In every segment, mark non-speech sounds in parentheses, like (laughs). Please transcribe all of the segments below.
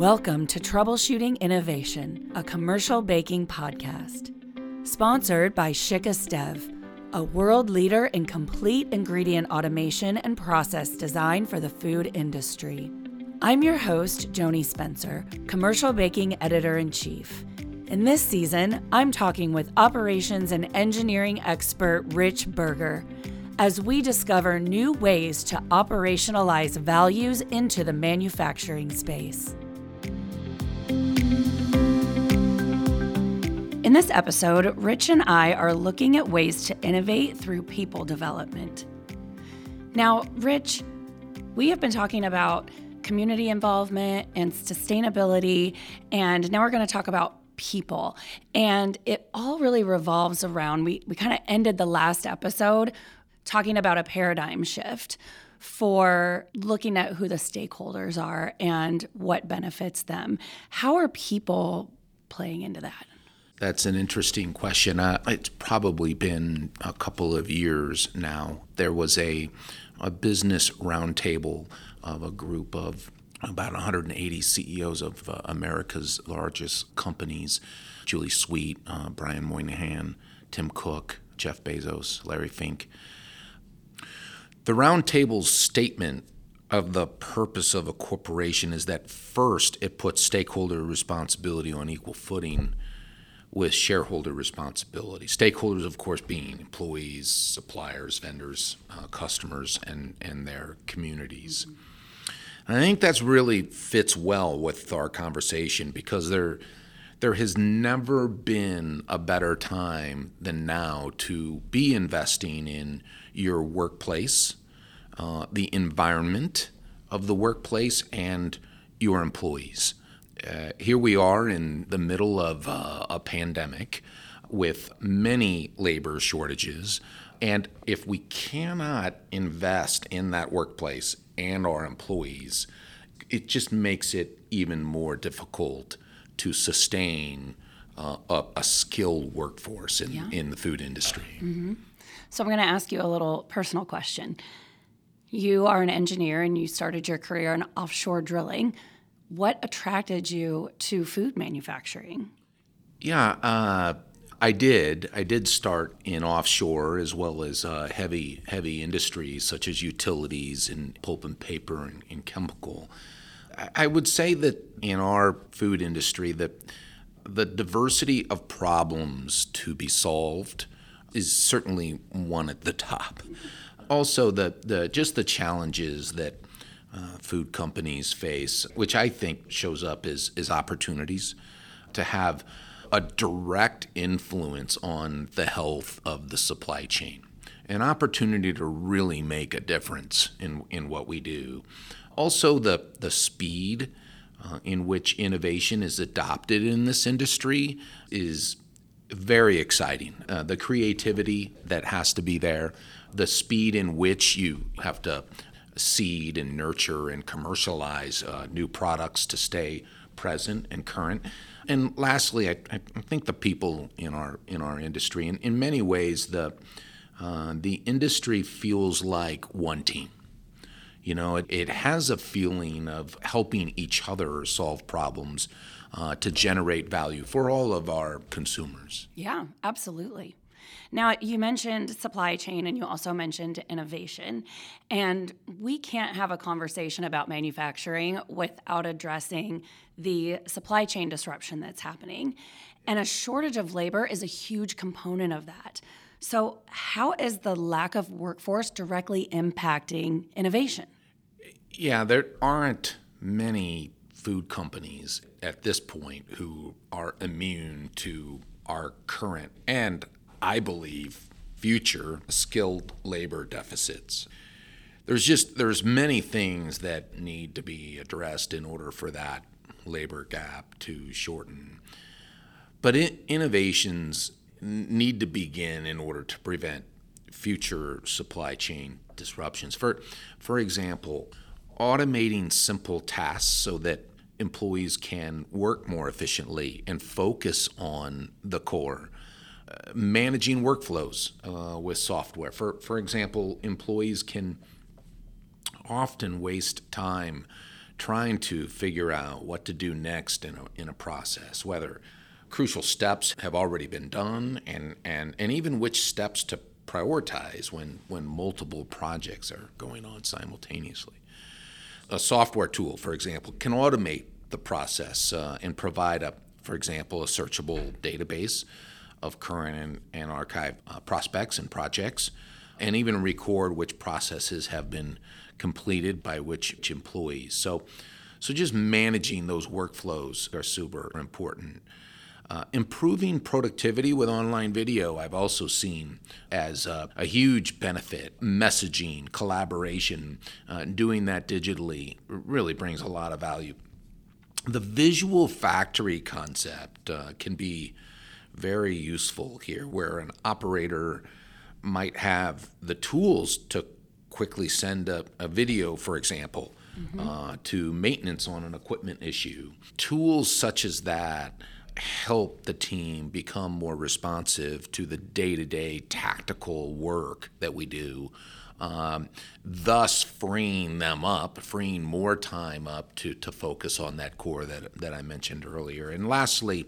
Welcome to Troubleshooting Innovation, a commercial baking podcast. Sponsored by Shick Esteve, a world leader in complete ingredient automation and process design for the food industry. I'm your host, Joanie Spencer, commercial baking editor in chief. In this season, I'm talking with operations and engineering expert Rich Berger as we discover new ways to operationalize values into the manufacturing space. In this episode, Rich and I are looking at ways to innovate through people development. Now, Rich, we have been talking about community involvement and sustainability, and now we're going to talk about people. And it all really revolves around, we, we kind of ended the last episode talking about a paradigm shift for looking at who the stakeholders are and what benefits them. How are people playing into that? That's an interesting question. Uh, it's probably been a couple of years now. There was a, a business roundtable of a group of about 180 CEOs of uh, America's largest companies Julie Sweet, uh, Brian Moynihan, Tim Cook, Jeff Bezos, Larry Fink. The roundtable's statement of the purpose of a corporation is that first it puts stakeholder responsibility on equal footing with shareholder responsibility. Stakeholders, of course, being employees, suppliers, vendors, uh, customers, and, and their communities. And I think that's really fits well with our conversation because there, there has never been a better time than now to be investing in your workplace, uh, the environment of the workplace, and your employees. Uh, here we are in the middle of uh, a pandemic with many labor shortages. And if we cannot invest in that workplace and our employees, it just makes it even more difficult to sustain uh, a, a, skilled workforce in, yeah. in the food industry. Mm-hmm. So, I'm going to ask you a little personal question. You are an engineer and you started your career in offshore drilling what attracted you to food manufacturing? Yeah, uh, I did. I did start in offshore as well as uh, heavy heavy industries such as utilities and pulp and paper and, and chemical. I would say that in our food industry that the diversity of problems to be solved is certainly one at the top. Also, the, the just the challenges that uh, food companies face, which I think shows up as, opportunities to have a direct influence on the health of the supply chain, an opportunity to really make a difference in, in what we do. Also, the, the speed uh, in which innovation is adopted in this industry is very exciting. Uh, the creativity that has to be there, the speed in which you have to seed and nurture and commercialize uh, new products to stay present and current. And lastly, I, I, think the people in our in our industry, and in many ways, the uh, the industry feels like one team. You know, it, it has a feeling of helping each other solve problems uh, to generate value for all of our consumers. Yeah, absolutely. Now, you mentioned supply chain and you also mentioned innovation. And we can't have a conversation about manufacturing without addressing the supply chain disruption that's happening. And a shortage of labor is a huge component of that. So, how is the lack of workforce directly impacting innovation? Yeah, there aren't many food companies at this point who are immune to our current and I believe, future skilled labor deficits. There's just there's many things that need to be addressed in order for that labor gap to shorten. But in, innovations need to begin in order to prevent future supply chain disruptions. For for example, automating simple tasks so that employees can work more efficiently and focus on the core managing workflows uh, with software. For, for example, employees can often waste time trying to figure out what to do next in a, in a process, whether crucial steps have already been done and, and, and even which steps to prioritize when, when multiple projects are going on simultaneously. A software tool, for example, can automate the process uh, and provide a, for example, a searchable database of current and, and archive uh, prospects and projects, and even record which processes have been completed by which employees. So, so just managing those workflows are super important. Uh, improving productivity with online video, I've also seen as a huge benefit. Messaging, collaboration, uh, doing that digitally really brings a lot of value. The visual factory concept uh, can be very useful here, where an operator might have the tools to quickly send a, a video, for example, mm-hmm. Uh, to maintenance on an equipment issue. Tools such as that help the team become more responsive to the day to day tactical work that we do, um, thus freeing them up, freeing more time up to, to focus on that core that, that I mentioned earlier. And lastly,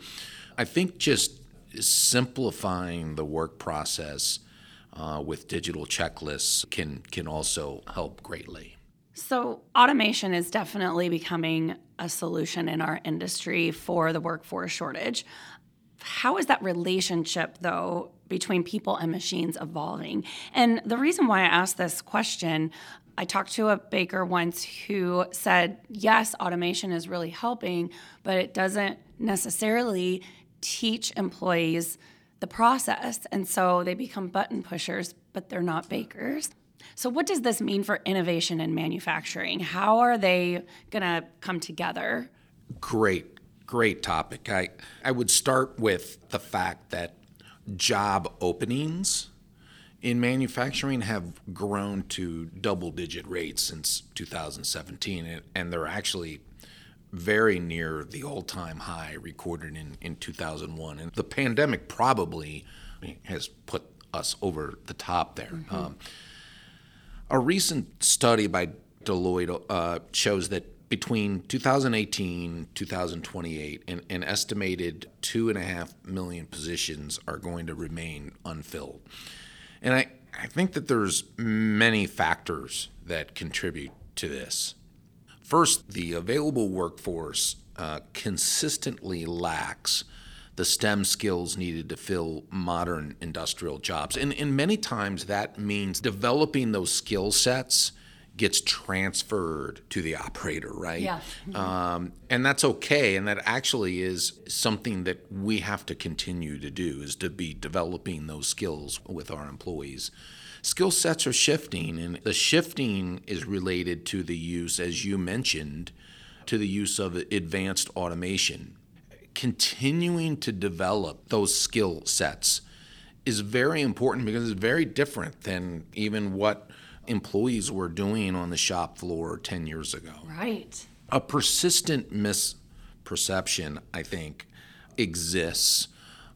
I think just simplifying the work process uh, with digital checklists can, can also help greatly. So, automation is definitely becoming a solution in our industry for the workforce shortage. How is that relationship, though, between people and machines evolving? And the reason why I asked this question, I talked to a baker once who said, yes, automation is really helping, but it doesn't necessarily teach employees the process. And so they become button pushers, but they're not bakers. So, what does this mean for innovation and manufacturing? How are they going to come together? Great, great topic. I, I would start with the fact that job openings in manufacturing have grown to double digit rates since 2017, and they're actually very near the all time high recorded in, in 2001. And the pandemic probably has put us over the top there. Mm-hmm. Um, a recent study by Deloitte uh, shows that between 2018 2028 an, an estimated two and a half million positions are going to remain unfilled and I, I think that there's many factors that contribute to this first the available workforce uh, consistently lacks the STEM skills needed to fill modern industrial jobs. And, and many times that means developing those skill sets gets transferred to the operator, right? Yeah. (laughs) Um, and that's okay. And that actually is something that we have to continue to do is to be developing those skills with our employees. Skill sets are shifting, and the shifting is related to the use, as you mentioned, to the use of advanced automation continuing to develop those skill sets is very important because it's very different than even what employees were doing on the shop floor 10 years ago. Right. A persistent misperception, I think, exists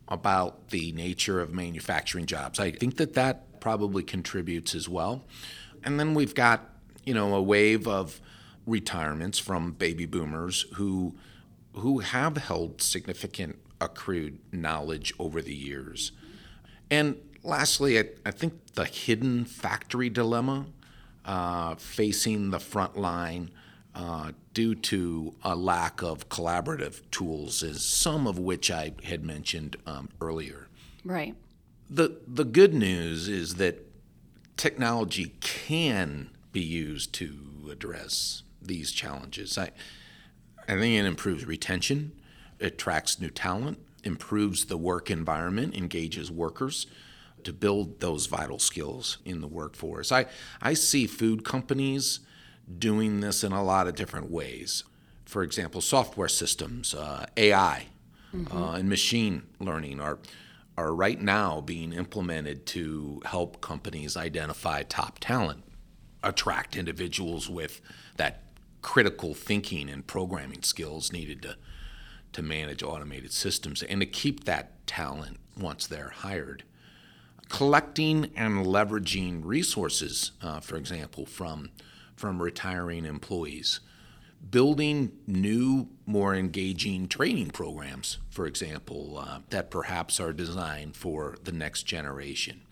about the nature of manufacturing jobs. I think that that probably contributes as well. And then we've got, you know, a wave of retirements from baby boomers who who have held significant accrued knowledge over the years. And lastly, I, I think the hidden factory dilemma uh, facing the front line uh, due to a lack of collaborative tools is some of which I had mentioned um, earlier. Right. The, the good news is that technology can be used to address these challenges. I, I think it improves retention, attracts new talent, improves the work environment, engages workers to build those vital skills in the workforce. I, I see food companies doing this in a lot of different ways. For example, software systems, uh, AI, mm-hmm. uh, and machine learning are are right now being implemented to help companies identify top talent, attract individuals with that critical thinking and programming skills needed to to manage automated systems and to keep that talent once they're hired. Collecting and leveraging resources, uh, for example, from from retiring employees, building new, more engaging training programs, for example, uh, that perhaps are designed for the next generation.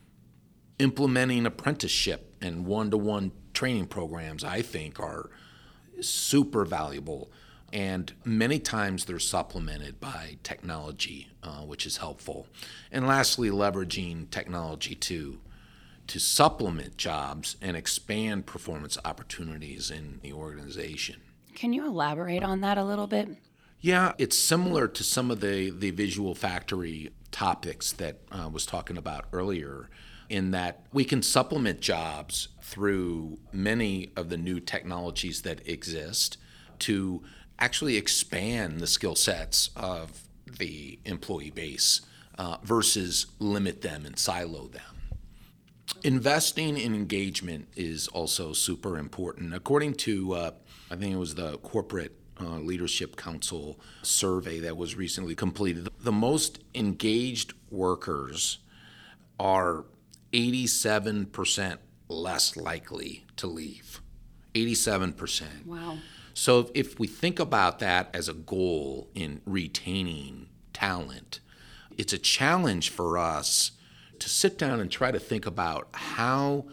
Implementing apprenticeship and one to one training programs, I think, are super valuable. And many times they're supplemented by technology, uh, which is helpful. And lastly, leveraging technology to to supplement jobs and expand performance opportunities in the organization. Can you elaborate on that a little bit? Yeah, it's similar to some of the, the visual factory topics that uh, was talking about earlier, in that we can supplement jobs through many of the new technologies that exist to actually expand the skill sets of the employee base uh, versus limit them and silo them. Investing in engagement is also super important. According to, uh, I think it was the Corporate uh, Leadership Council survey that was recently completed, the most engaged workers are 87% less likely to leave. 87%. Wow. So if we think about that as a goal in retaining talent, it's a challenge for us to sit down and try to think about how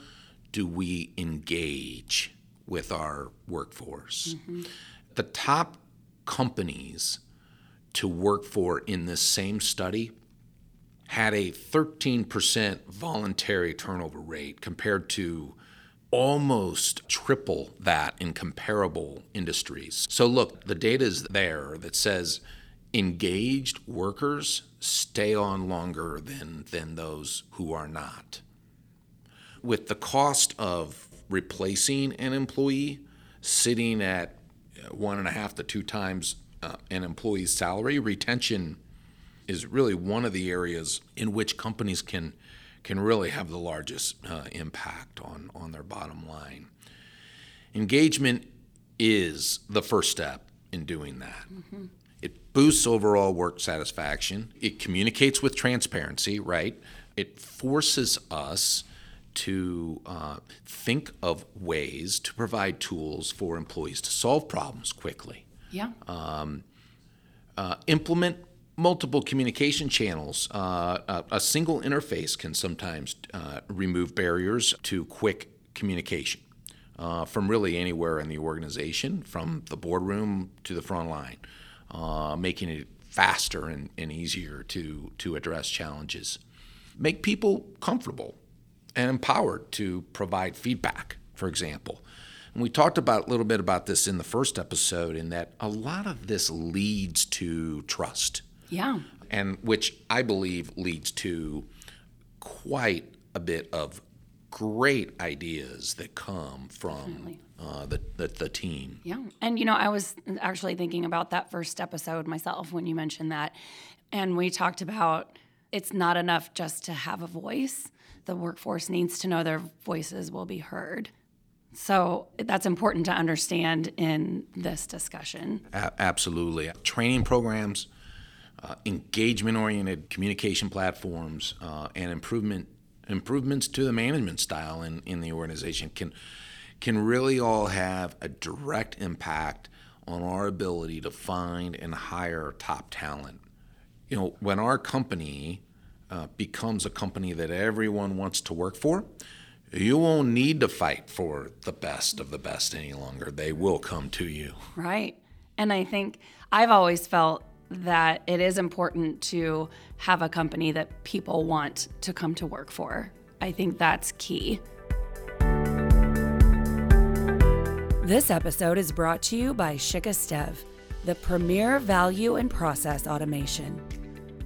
do we engage with our workforce. Mm-hmm. The top companies to work for in this same study had a 13% voluntary turnover rate compared to almost triple that in comparable industries. So, look, the data is there that says engaged workers stay on longer than, than those who are not. With the cost of replacing an employee sitting at one and a half to two times uh, an employee's salary, retention is really one of the areas in which companies can can really have the largest uh, impact on on their bottom line. Engagement is the first step in doing that. Mm-hmm. It boosts overall work satisfaction. It communicates with transparency, right? It forces us to uh, think of ways to provide tools for employees to solve problems quickly. Yeah. Um, uh, implement multiple communication channels. Uh, a, a, single interface can sometimes uh, remove barriers to quick communication uh, from really anywhere in the organization, from the boardroom to the front line uh, making it faster and, and easier to, to address challenges. Make people comfortable and empowered to provide feedback, for example. And we talked about a little bit about this in the first episode, in that a lot of this leads to trust. Yeah. And which I believe leads to quite a bit of great ideas that come from uh, the, the, the team. Yeah, and you know, I was actually thinking about that first episode myself when you mentioned that, and we talked about it's not enough just to have a voice. The workforce needs to know their voices will be heard. So that's important to understand in this discussion. A- absolutely. Training programs, uh, engagement oriented communication platforms, uh, and improvement improvements to the management style in, in the organization can can really all have a direct impact on our ability to find and hire top talent. You know, when our company uh, becomes a company that everyone wants to work for, you won't need to fight for the best of the best any longer. They will come to you. Right. And I think I've always felt that it is important to have a company that people want to come to work for. I think that's key. This episode is brought to you by Shick Esteve, the premier value and process automation.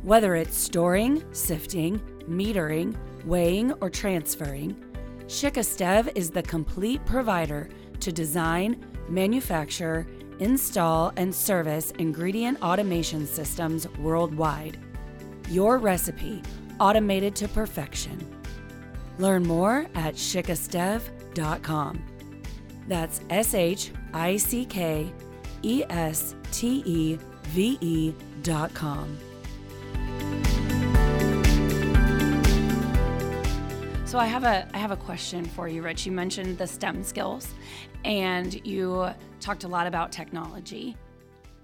Whether it's storing, sifting, metering, weighing, or transferring, Shick Esteve is the complete provider to design, manufacture, install, and service ingredient automation systems worldwide. Your recipe, automated to perfection. Learn more at shickesteve.com. That's S H I C K E S T E V E dot com. So I have a I have a question for you, Rich. You mentioned the STEM skills, and you talked a lot about technology.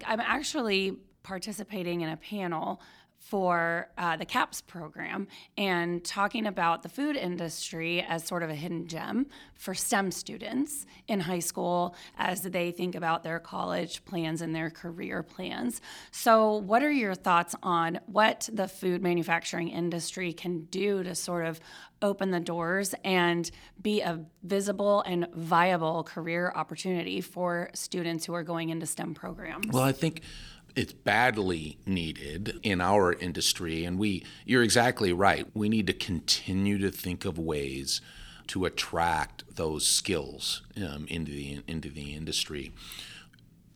I'm actually participating in a panel for uh, the CAPS program and talking about the food industry as sort of a hidden gem for STEM students in high school as they think about their college plans and their career plans. So, what are your thoughts on what the food manufacturing industry can do to sort of open the doors and be a visible and viable career opportunity for students who are going into STEM programs? Well, I think it's badly needed in our industry and we you're exactly right. We need to continue to think of ways to attract those skills um, into the into the industry.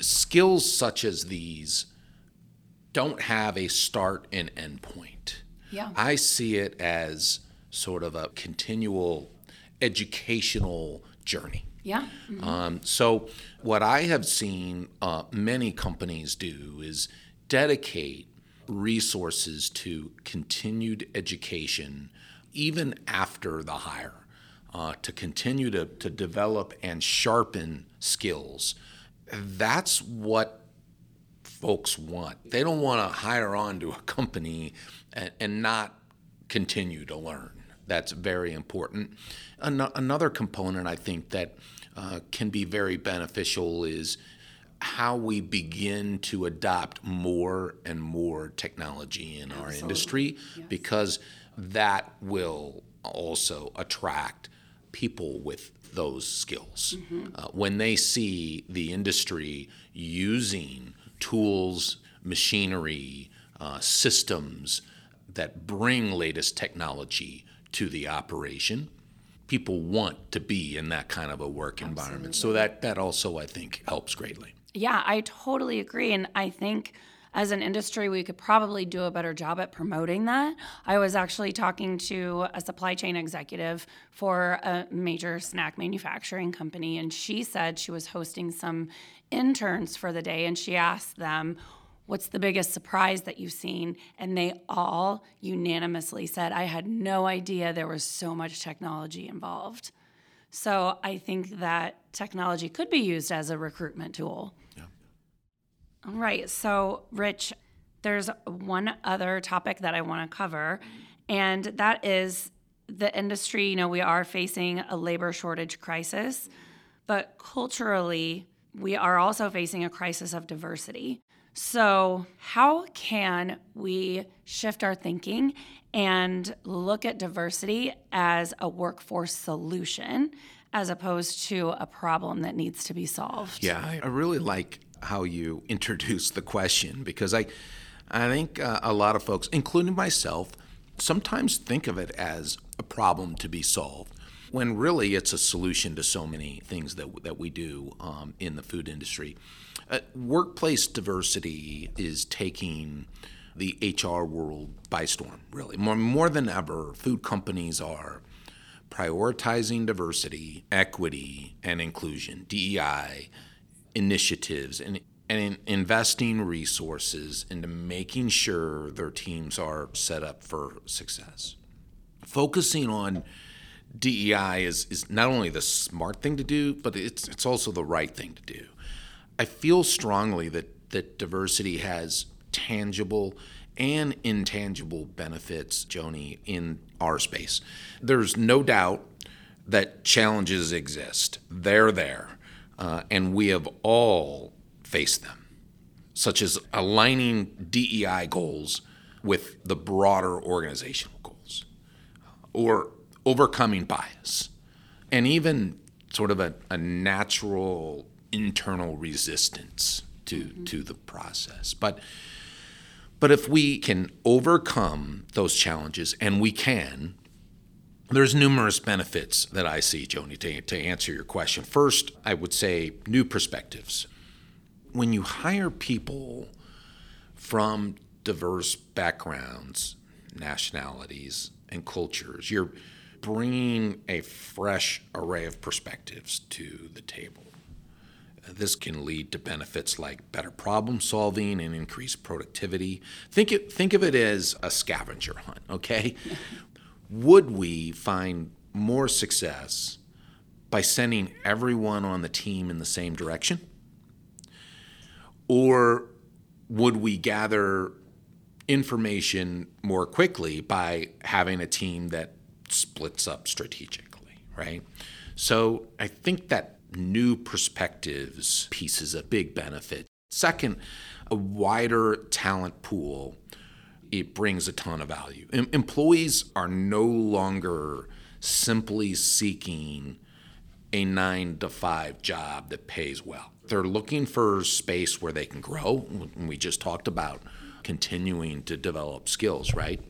Skills such as these don't have a start and end point. Yeah. I see it as sort of a continual educational journey yeah. Mm-hmm. Um, so, what I have seen uh, many companies do is dedicate resources to continued education even after the hire, uh, to continue to, to develop and sharpen skills. That's what folks want. They don't want to hire on to a company and, and not continue to learn. That's very important. An- another component I think that uh, can be very beneficial is how we begin to adopt more and more technology in Absolutely. our industry yes. because that will also attract people with those skills. Mm-hmm. Uh, when they see the industry using tools, machinery, uh, systems that bring latest technology to the operation, people want to be in that kind of a work Absolutely. environment. So that that also I think helps greatly. Yeah, I totally agree and I think as an industry, we could probably do a better job at promoting that. I was actually talking to a supply chain executive for a major snack manufacturing company, and she said she was hosting some interns for the day, and she asked them, What's the biggest surprise that you've seen? And they all unanimously said, I had no idea there was so much technology involved. So I think that technology could be used as a recruitment tool. Yeah. All right. So, Rich, there's one other topic that I want to cover, and that is the industry. You know, we are facing a labor shortage crisis, but culturally, we are also facing a crisis of diversity. So, how can we shift our thinking and look at diversity as a workforce solution as opposed to a problem that needs to be solved? Yeah, I really like how you (laughs) introduced the question because I, I think uh, a lot of folks, including myself, sometimes think of it as a problem to be solved when really it's a solution to so many things that, that we do um, in the food industry. Uh, workplace diversity is taking the HR world by storm, really. More, more than ever, food companies are prioritizing diversity, equity, and inclusion, DEI initiatives, and, and investing resources into making sure their teams are set up for success. Focusing on DEI is, is not only the smart thing to do, but it's, it's also the right thing to do. I feel strongly that that diversity has tangible and intangible benefits, Joanie, in our space. There's no doubt that challenges exist. They're there, uh, and we have all faced them, such as aligning DEI goals with the broader organizational goals, or overcoming bias, and even sort of a, a natural internal resistance to mm-hmm. to the process. But but if we can overcome those challenges, and we can, there's numerous benefits that I see, Joanie, to, to answer your question. First, I would say new perspectives. When you hire people from diverse backgrounds, nationalities, and cultures, you're bringing a fresh array of perspectives to the table. This can lead to benefits like better problem solving and increased productivity. Think it, think of it as a scavenger hunt, okay? (laughs) would we find more success by sending everyone on the team in the same direction? Or would we gather information more quickly by having a team that splits up strategically, right? So I think that new perspectives piece is a big benefit. Second, a wider talent pool, it brings a ton of value. Em- employees are no longer simply seeking a nine to five job that pays well. They're looking for space where they can grow. We just talked about continuing to develop skills, right?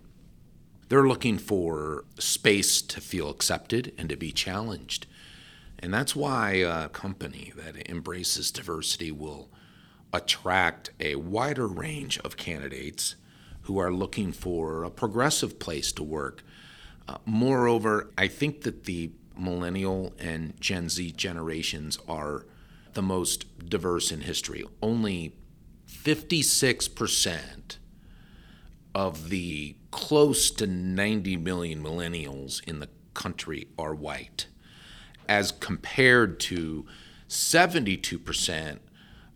They're looking for space to feel accepted and to be challenged. And that's why a company that embraces diversity will attract a wider range of candidates who are looking for a progressive place to work. Uh, moreover, I think that the millennial and Gen Z generations are the most diverse in history. Only 56% of the close to 90 million millennials in the country are white, as compared to 72%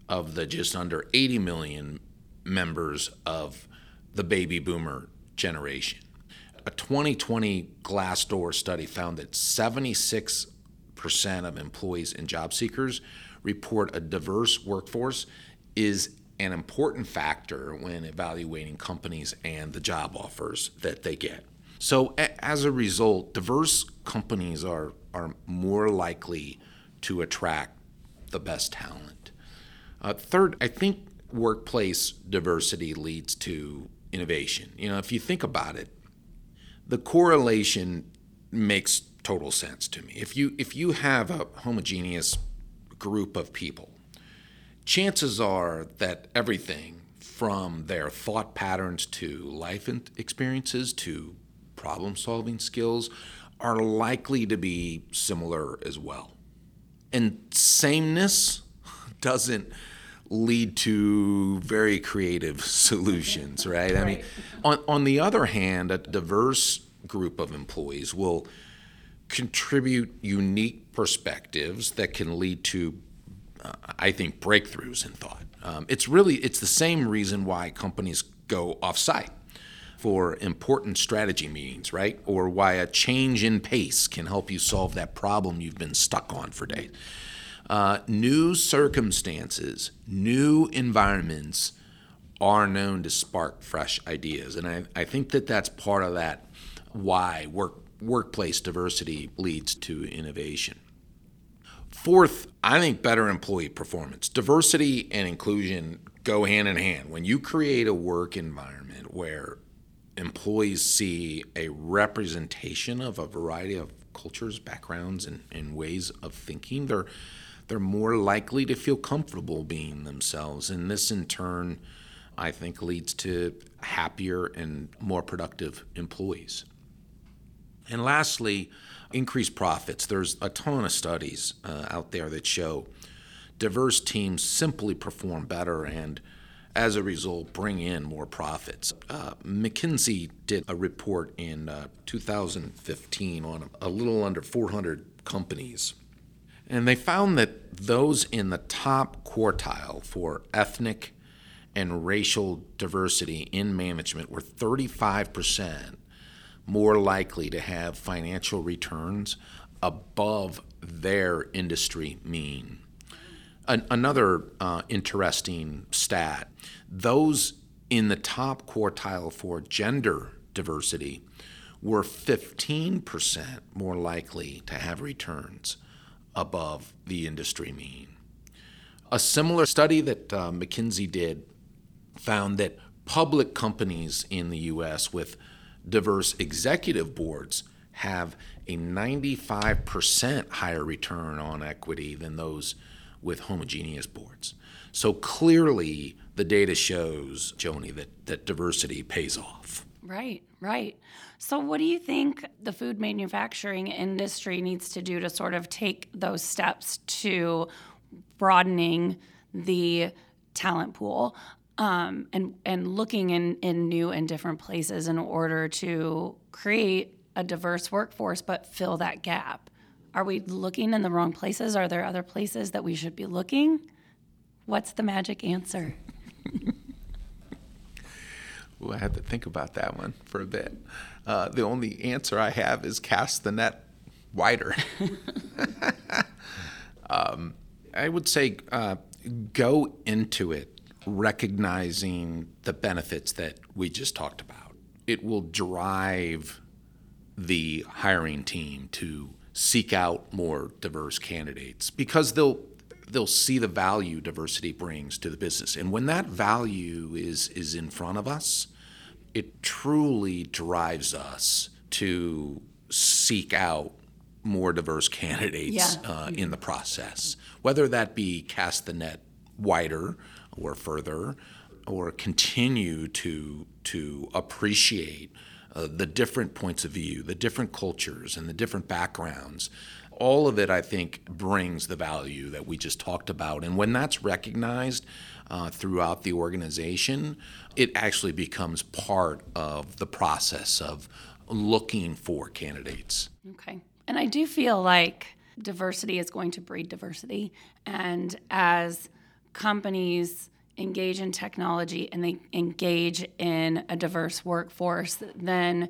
of the just under 80 million members of the baby boomer generation. A 2020 Glassdoor study found that 76% of employees and job seekers report a diverse workforce is an important factor when evaluating companies and the job offers that they get. So, as a result, diverse companies are, are more likely to attract the best talent. Uh, third, I think workplace diversity leads to innovation. You know, if you think about it, the correlation makes total sense to me. If you if you have a homogeneous group of people, chances are that everything from their thought patterns to life experiences to problem solving skills are likely to be similar as well. And sameness doesn't lead to very creative (laughs) solutions, right? I mean, on, on the other hand, a diverse group of employees will contribute unique perspectives that can lead to, uh, I think, breakthroughs in thought. Um, it's really it's the same reason why companies go offsite for important strategy meetings, right? Or why a change in pace can help you solve that problem you've been stuck on for days. Uh, new circumstances, new environments are known to spark fresh ideas. And I, I think that that's part of that why work, workplace diversity leads to innovation. Fourth, I think better employee performance. Diversity and inclusion go hand in hand. When you create a work environment where employees see a representation of a variety of cultures, backgrounds, and, and ways of thinking, they're they're more likely to feel comfortable being themselves. And this, in turn, I think leads to happier and more productive employees. And lastly, increased profits. There's a ton of studies uh, out there that show diverse teams simply perform better and as a result, bring in more profits. Uh, McKinsey did a report in uh, 2015 on a little under 400 companies and they found that those in the top quartile for ethnic and racial diversity in management were 35% more likely to have financial returns above their industry mean. An- another uh, interesting stat those in the top quartile for gender diversity were 15% more likely to have returns above the industry mean. A similar study that uh, McKinsey did found that public companies in the US with diverse executive boards have a 95% higher return on equity than those with homogeneous boards. So clearly, the data shows, Joanie, that, that diversity pays off. Right, right. So, what do you think the food manufacturing industry needs to do to sort of take those steps to broadening the talent pool um, and and looking in in new and different places in order to create a diverse workforce but fill that gap? Are we looking in the wrong places? Are there other places that we should be looking? What's the magic answer? (laughs) well, I had to think about that one for a bit. Uh, the only answer I have is cast the net wider. (laughs) um, I would say uh, go into it recognizing the benefits that we just talked about. It will drive the hiring team to seek out more diverse candidates because they'll they'll see the value diversity brings to the business. And when that value is is in front of us, it truly drives us to seek out more diverse (laughs) candidates yeah. uh, in the process, whether that be cast the net wider or further, or continue to to appreciate uh, the different points of view, the different cultures, and the different backgrounds. All of it, I think, brings the value that we just talked about. And when that's recognized uh, throughout the organization, it actually becomes part of the process of looking for candidates. Okay. And I do feel like diversity is going to breed diversity. And as companies engage in technology and they engage in a diverse workforce, then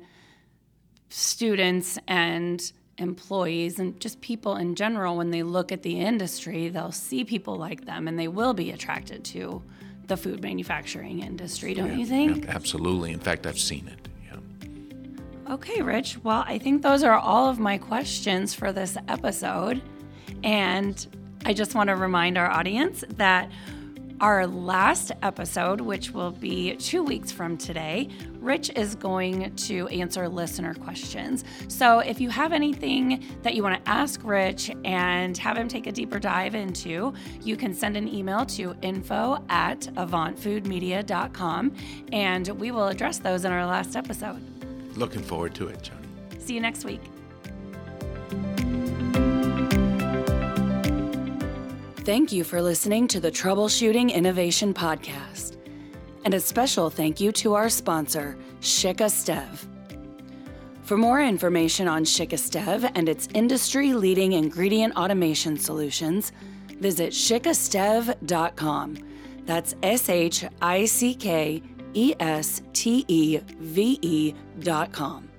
students and employees and just people in general, when they look at the industry, they'll see people like them and they will be attracted to the food manufacturing industry, don't yeah, you think? Yeah, absolutely. In fact, I've seen it. Okay, Rich. Well, I think those are all of my questions for this episode. And I just want to remind our audience that our last episode, which will be two weeks from today, Rich is going to answer listener questions. So if you have anything that you want to ask Rich and have him take a deeper dive into, you can send an email to info at avantfoodmedia.com and we will address those in our last episode. Looking forward to it, Joanie. See you next week. Thank you for listening to the Troubleshooting Innovation Podcast. And a special thank you to our sponsor, Shick Esteve. For more information on Shick Esteve and its industry leading ingredient automation solutions, visit shickesteve.com. That's S H I C K E S T E V E dot com.